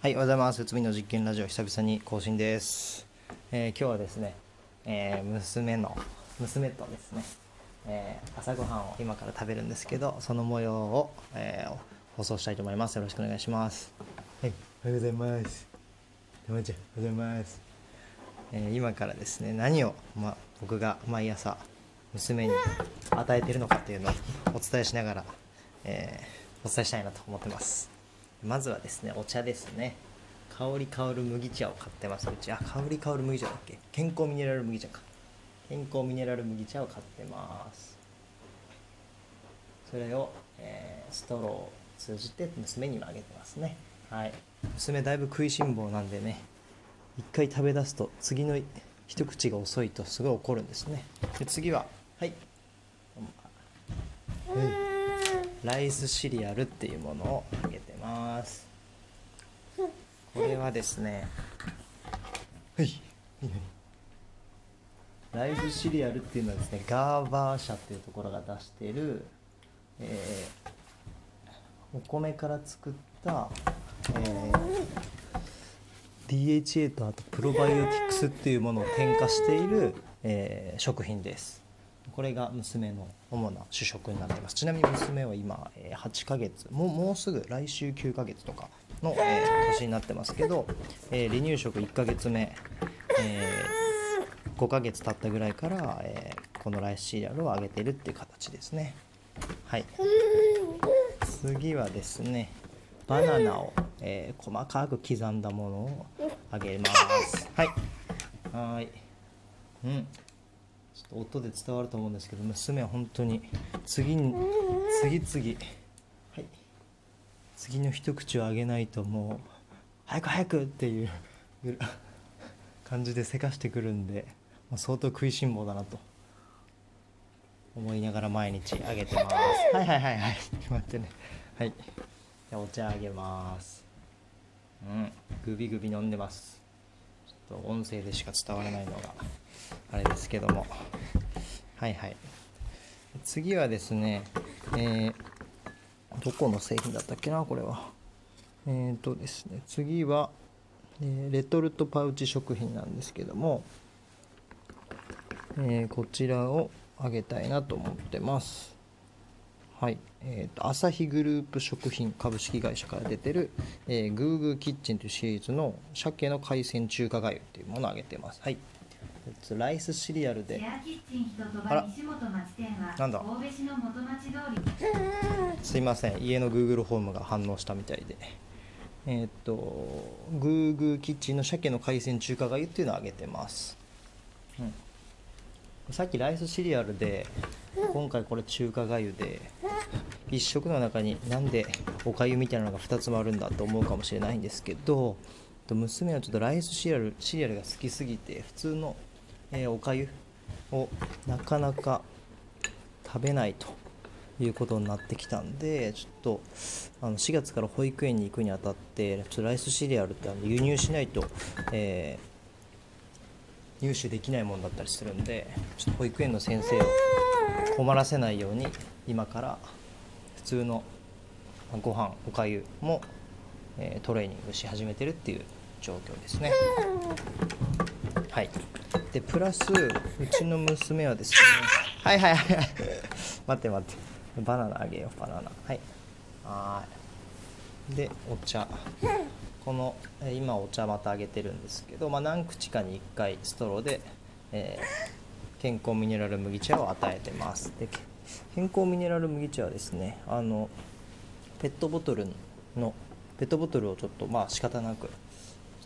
はい、おはようございます。つみの実験ラジオ久々に更新です。えー今日はですね、えー娘の娘とですね、えー朝ごはんを今から食べるんですけど、その模様を、えー放送したいと思います。よろしくお願いします。はい、おはようございます。たまちゃん、おはようございます。えー今からですね、何を、ま、僕が毎朝娘に与えているのかっていうのをお伝えしながら、えーお伝えしたいなと思ってます。まずはですねお茶ですね。香り香る麦茶を買ってます。うちあ香り香る麦茶だっけ？健康ミネラル麦茶か。健康ミネラル麦茶を買ってます。それを、えーストローを通じて娘にもあげてますね。はい。娘だいぶ食いしん坊なんでね一回食べ出すと次の一口が遅いとすごい怒るんですね。で次は？はいライスシリアルっていうものをあげてます。これはですねはい。ライスシリアルっていうのはですねガーバー社っていうところが出している、えーお米から作った、えー DHA とあとプロバイオティクスっていうものを添加している、えー食品ですこれが娘の主な主食になってます。ちなみに娘は今、え8ヶ月もうもうすぐ来週9ヶ月とかの、え年になってますけど、え離乳食1ヶ月目、え5ヶ月経ったぐらいから、えこのライスシリアルをあげてるっていう形ですね。はい。次はですねバナナを、えー細かく刻んだものをあげます。はい。はい。うん。ちょっと音で伝わると思うんですけど娘は本当に次に次々はい次の一口をあげないともう早く早くっていう感じでせかしてくるんでもう相当食いしん坊だなと思いながら毎日あげてます。はいはいはいはい待ってね。はい。じゃあお茶あげます。うん。グビグビ飲んでます。と音声でしか伝わらないのがあれですけども。はいはい。次はですねえーどこの製品だったっけなこれは。えーとですね次は、えレトルトパウチ食品なんですけども、えーこちらをあげたいなと思ってます。はい、えーと朝日グループ食品株式会社から出てる、えー、グーグーキッチンというシリーズの鮭の海鮮中華粥っていうものをあげてます。はい。えっとライスシリアルで。シェアキッチン人とあら。ば西本町店はなんだ？神戸市の元町通り。すいません。家の Google ホームが反応したみたいで。えーっとグーグーキッチンの鮭の海鮮中華粥っていうのをあげてます、うん、さっきライスシリアルで今回これ中華粥で一食の中になんでおかゆみたいなのが2つもあるんだと思うかもしれないんですけど娘はちょっとライスシリアルシリアルが好きすぎて普通の、えおかゆをなかなか食べないということになってきたんでちょっとあの4月から保育園に行くにあたってちょっとライスシリアルってあの輸入しないと、えー入手できないものだったりするんでちょっと保育園の先生を困らせないように今から普通のまご飯おかゆも、えトレーニングし始めてるっていう状況ですね。はい。でプラスうちの娘はですねはいはいはいはい。待って待って。バナナあげようバナナ。はい。はい。でお茶。この今お茶またあげてるんですけど、まあ、何口かに1回ストローで、えー健康ミネラル麦茶を与えてます。で健康ミネラル麦茶はですねあのペットボトルのペットボトルをちょっとまあ仕方なく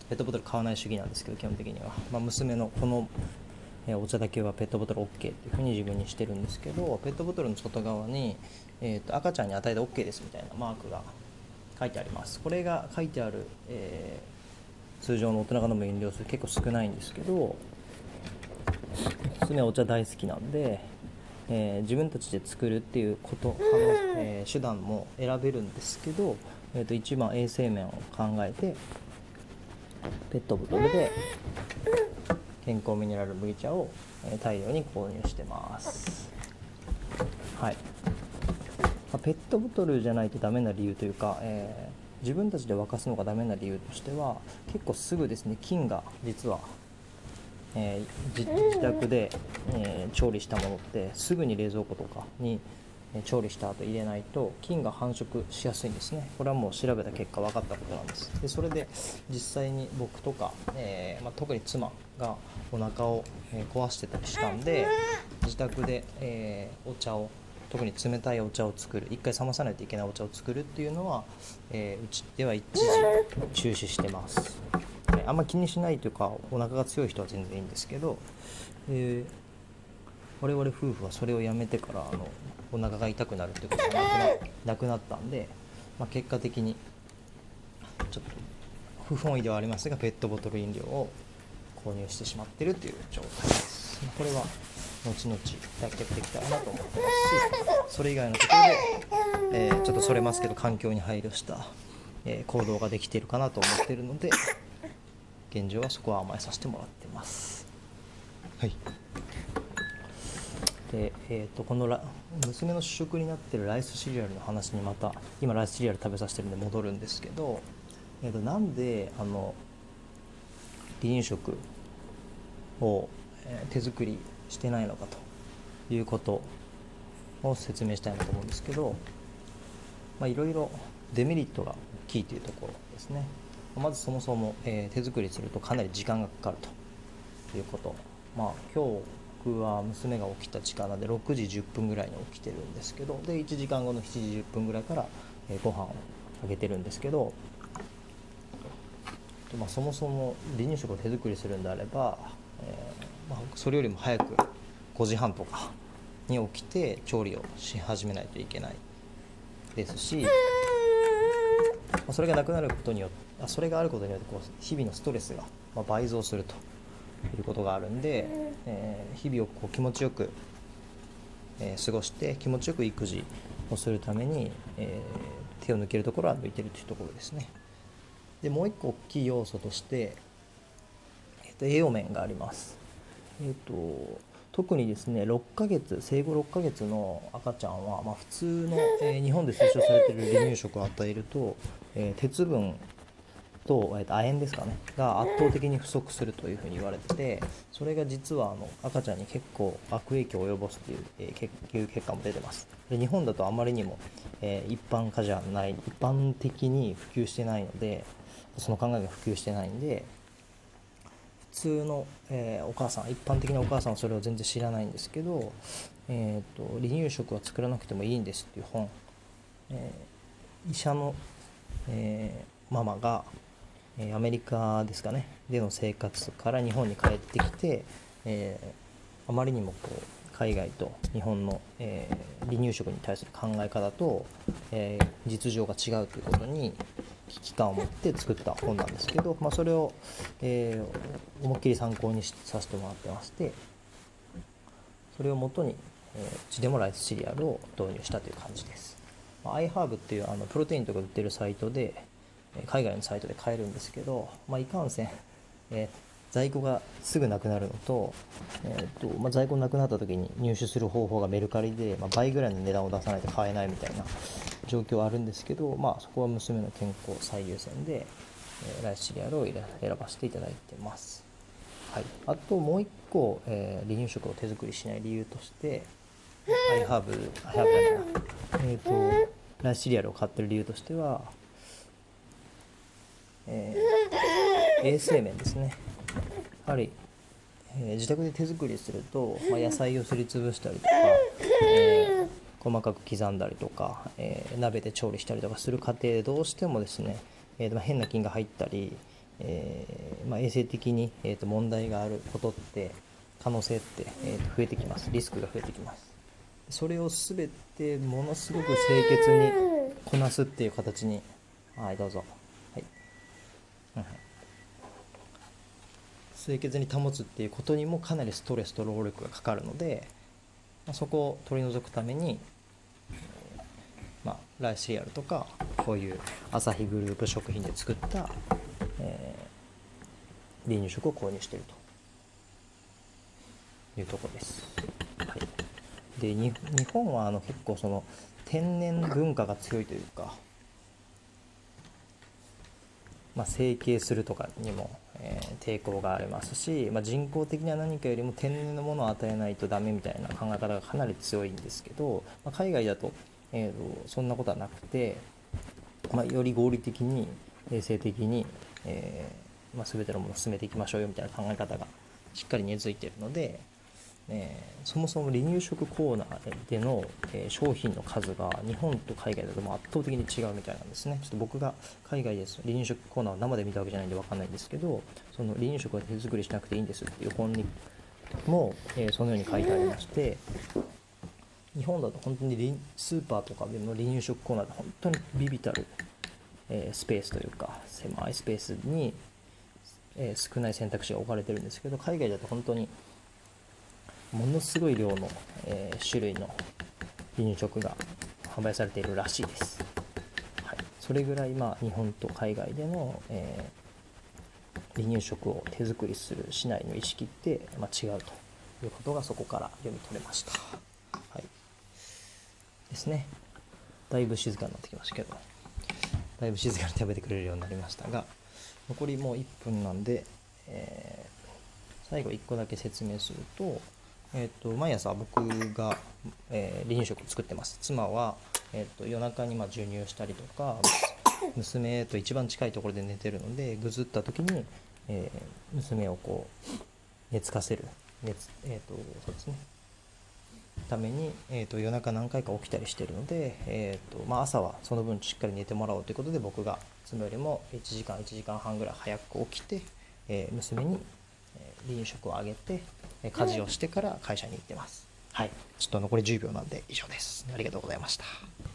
ペットボトル買わない主義なんですけど基本的には、まあ、娘のこのお茶だけはペットボトル OK っていうふうに自分にしてるんですけどペットボトルの外側に、えーと赤ちゃんに与えて OK ですみたいなマークが書いてあります。これが書いてある、えー通常の大人が飲む飲料水結構少ないんですけど娘はお茶大好きなんで、えー自分たちで作るっていうこと、あのえー手段も選べるんですけど、えー、と一番衛生面を考えてペットボトルで健康ミネラル麦茶を、大量に購入してます。はい、まペットボトルじゃないとダメな理由というか、えー自分たちで沸かすのがダメな理由としては結構すぐですね菌が実は、えー自宅で、えー調理したものってすぐに冷蔵庫とかに調理した後入れないと菌が繁殖しやすいんですね。これはもう調べた結果分かったことなんです。でそれで実際に僕とか、えーまあ、特に妻がお腹を、壊してたりしたんで自宅で、えーお茶を特に冷たいお茶を作る一回冷まさないといけないお茶を作るっていうのは、えーうちでは一時中止してます、ねあんま気にしないというかお腹が強い人は全然いいんですけど、えー我々夫婦はそれをやめてからあのお腹が痛くなるってことがなくななくなったんで、まあ、結果的にちょっと不本意ではありますがペットボトル飲料を購入してしまってるっていう状態です。これは後々脱却できたらなと思ってますしそれ以外のところで、えーちょっとそれますけど環境に配慮した、えー行動ができているかなと思ってるので現状はそこは甘えさせてもらってます。はい。で、えー、とこのラ娘の主食になってるライスシリアルの話にまた今ライスシリアル食べさせてるんで戻るんですけど、えー、となんであの離乳食を、え手作りしてないのかということを説明したいなと思うんですけどいろいろデメリットが大きいというところですね。まずそもそも、えー手作りするとかなり時間がかかるということ。まあ今日僕は娘が起きた時間なんで6時10分ぐらいに起きてるんですけどで1時間後の7時10分ぐらいから、えーご飯をあげてるんですけどまあ、そもそも離乳食を手作りするんであれば、えまあ、それよりも早く5時半とかに起きて調理をし始めないといけないですし、まあ、それがなくなることによってあそれがあることによってこう日々のストレスがまあ倍増するということがあるんで、えー日々をこう気持ちよく、えー過ごして気持ちよく育児をするために、えー手を抜けるところは抜いてるというところですね。でもう一個大きい要素として、えっと栄養面があります。えっと特にですね6ヶ月生後6ヶ月の赤ちゃんは、まあ、普通の、えー日本で推奨されている離乳食を与えると、えー鉄分と,、えーと亜鉛ですかねが圧倒的に不足するというふうに言われててそれが実はあの赤ちゃんに結構悪影響を及ぼすという、えー研究結果も出てます。で日本だとあまりにも、えー一般化じゃない一般的に普及してないのでその考えが普及してないんで通の、えーお母さん一般的なお母さんはそれを全然知らないんですけど、えー、と離乳食は作らなくてもいいんですっていう本、えー医者の、えーママが、えアメリカですかねでの生活から日本に帰ってきて、えあまりにもこう海外と日本の、え離乳食に対する考え方と、え実情が違うということに危機感を持って作った本なんですけど、まあ、それを、えー思いっきり参考にさせてもらってましてそれをもとに、えーうちでもライスシリアルを導入したという感じです。まあ、iHerb っていうあのプロテインとか売ってるサイトで海外のサイトで買えるんですけど、まあ、いかんせん、えー在庫がすぐなくなるのと,、えーとまあ、在庫なくなった時に入手する方法がメルカリで、まあ、倍ぐらいの値段を出さないと買えないみたいな状況はあるんですけど、まあ、そこは娘の健康最優先で、えーライスシリアルを選ばせていただいてます。はい、あともう一個、えー離乳食を手作りしない理由として、アイハーブ、アイハーブじゃない、えっ、と、ライスシリアルを買ってる理由としては、えー衛生面ですね。やはり、えー自宅で手作りすると、まあ、野菜をすりつぶしたりとか、えー細かく刻んだりとか、えー鍋で調理したりとかする過程でどうしてもですね、えーと変な菌が入ったり、えーまあ、衛生的に、えーと問題があることって可能性って、えーと増えてきます。リスクが増えてきます。それを全てものすごく清潔にこなすっていう形に。はいどうぞ。はい、うん。清潔に保つっていうことにもかなりストレスと労力がかかるので、まあ、そこを取り除くために、ライスシリアルとかこういうアサヒグループ食品で作った、えー離乳食を購入しているというところです。はい、で日本はあの結構その天然文化が強いというかまあ、整形するとかにも、えー抵抗がありますし、まあ、人工的な何かよりも天然のものを与えないとダメみたいな考え方がかなり強いんですけど、まあ、海外だと,、えーとそんなことはなくて、まあ、より合理的に衛生的に、えーまあ、全てのものを進めていきましょうよみたいな考え方がしっかり根付いているので、えーそもそも離乳食コーナーでの、えー商品の数が日本と海外だとも圧倒的に違うみたいなんですね。ちょっと僕が海外です。離乳食コーナーを生で見たわけじゃないんで分かんないんですけどその離乳食は手作りしなくていいんですっていう本にも、えそのように書いてありまして日本だと本当にスーパーとかでの離乳食コーナーで本当にビビたる、えスペースというか狭いスペースに、え少ない選択肢が置かれてるんですけど海外だと本当にものすごい量の、え種類の離乳食が販売されているらしいです、はい、それぐらい、まあ、日本と海外での、え離乳食を手作りするしないの意識って、ま、違うということがそこから読み取れました、ですね。だいぶ静かになってきましたけど。だいぶ静かに食べてくれるようになりましたが残りもう1分なんで、えー最後1個だけ説明すると,、えー、と毎朝僕が、えー離乳食を作ってます。妻は、えー、と夜中にま授乳したりとか娘と一番近いところで寝てるのでぐずった時に、えー娘をこう寝つかせる。熱、えー、とそうですね。ために、えー、と夜中何回か起きたりしてるので、えーとまあ、朝はその分しっかり寝てもらおうということで僕が妻よりも1時間1時間半ぐらい早く起きて、えー娘に、え離乳食をあげてえ家事をしてから会社に行ってます。はい。ちょっと残り10秒なんで以上です。ありがとうございました。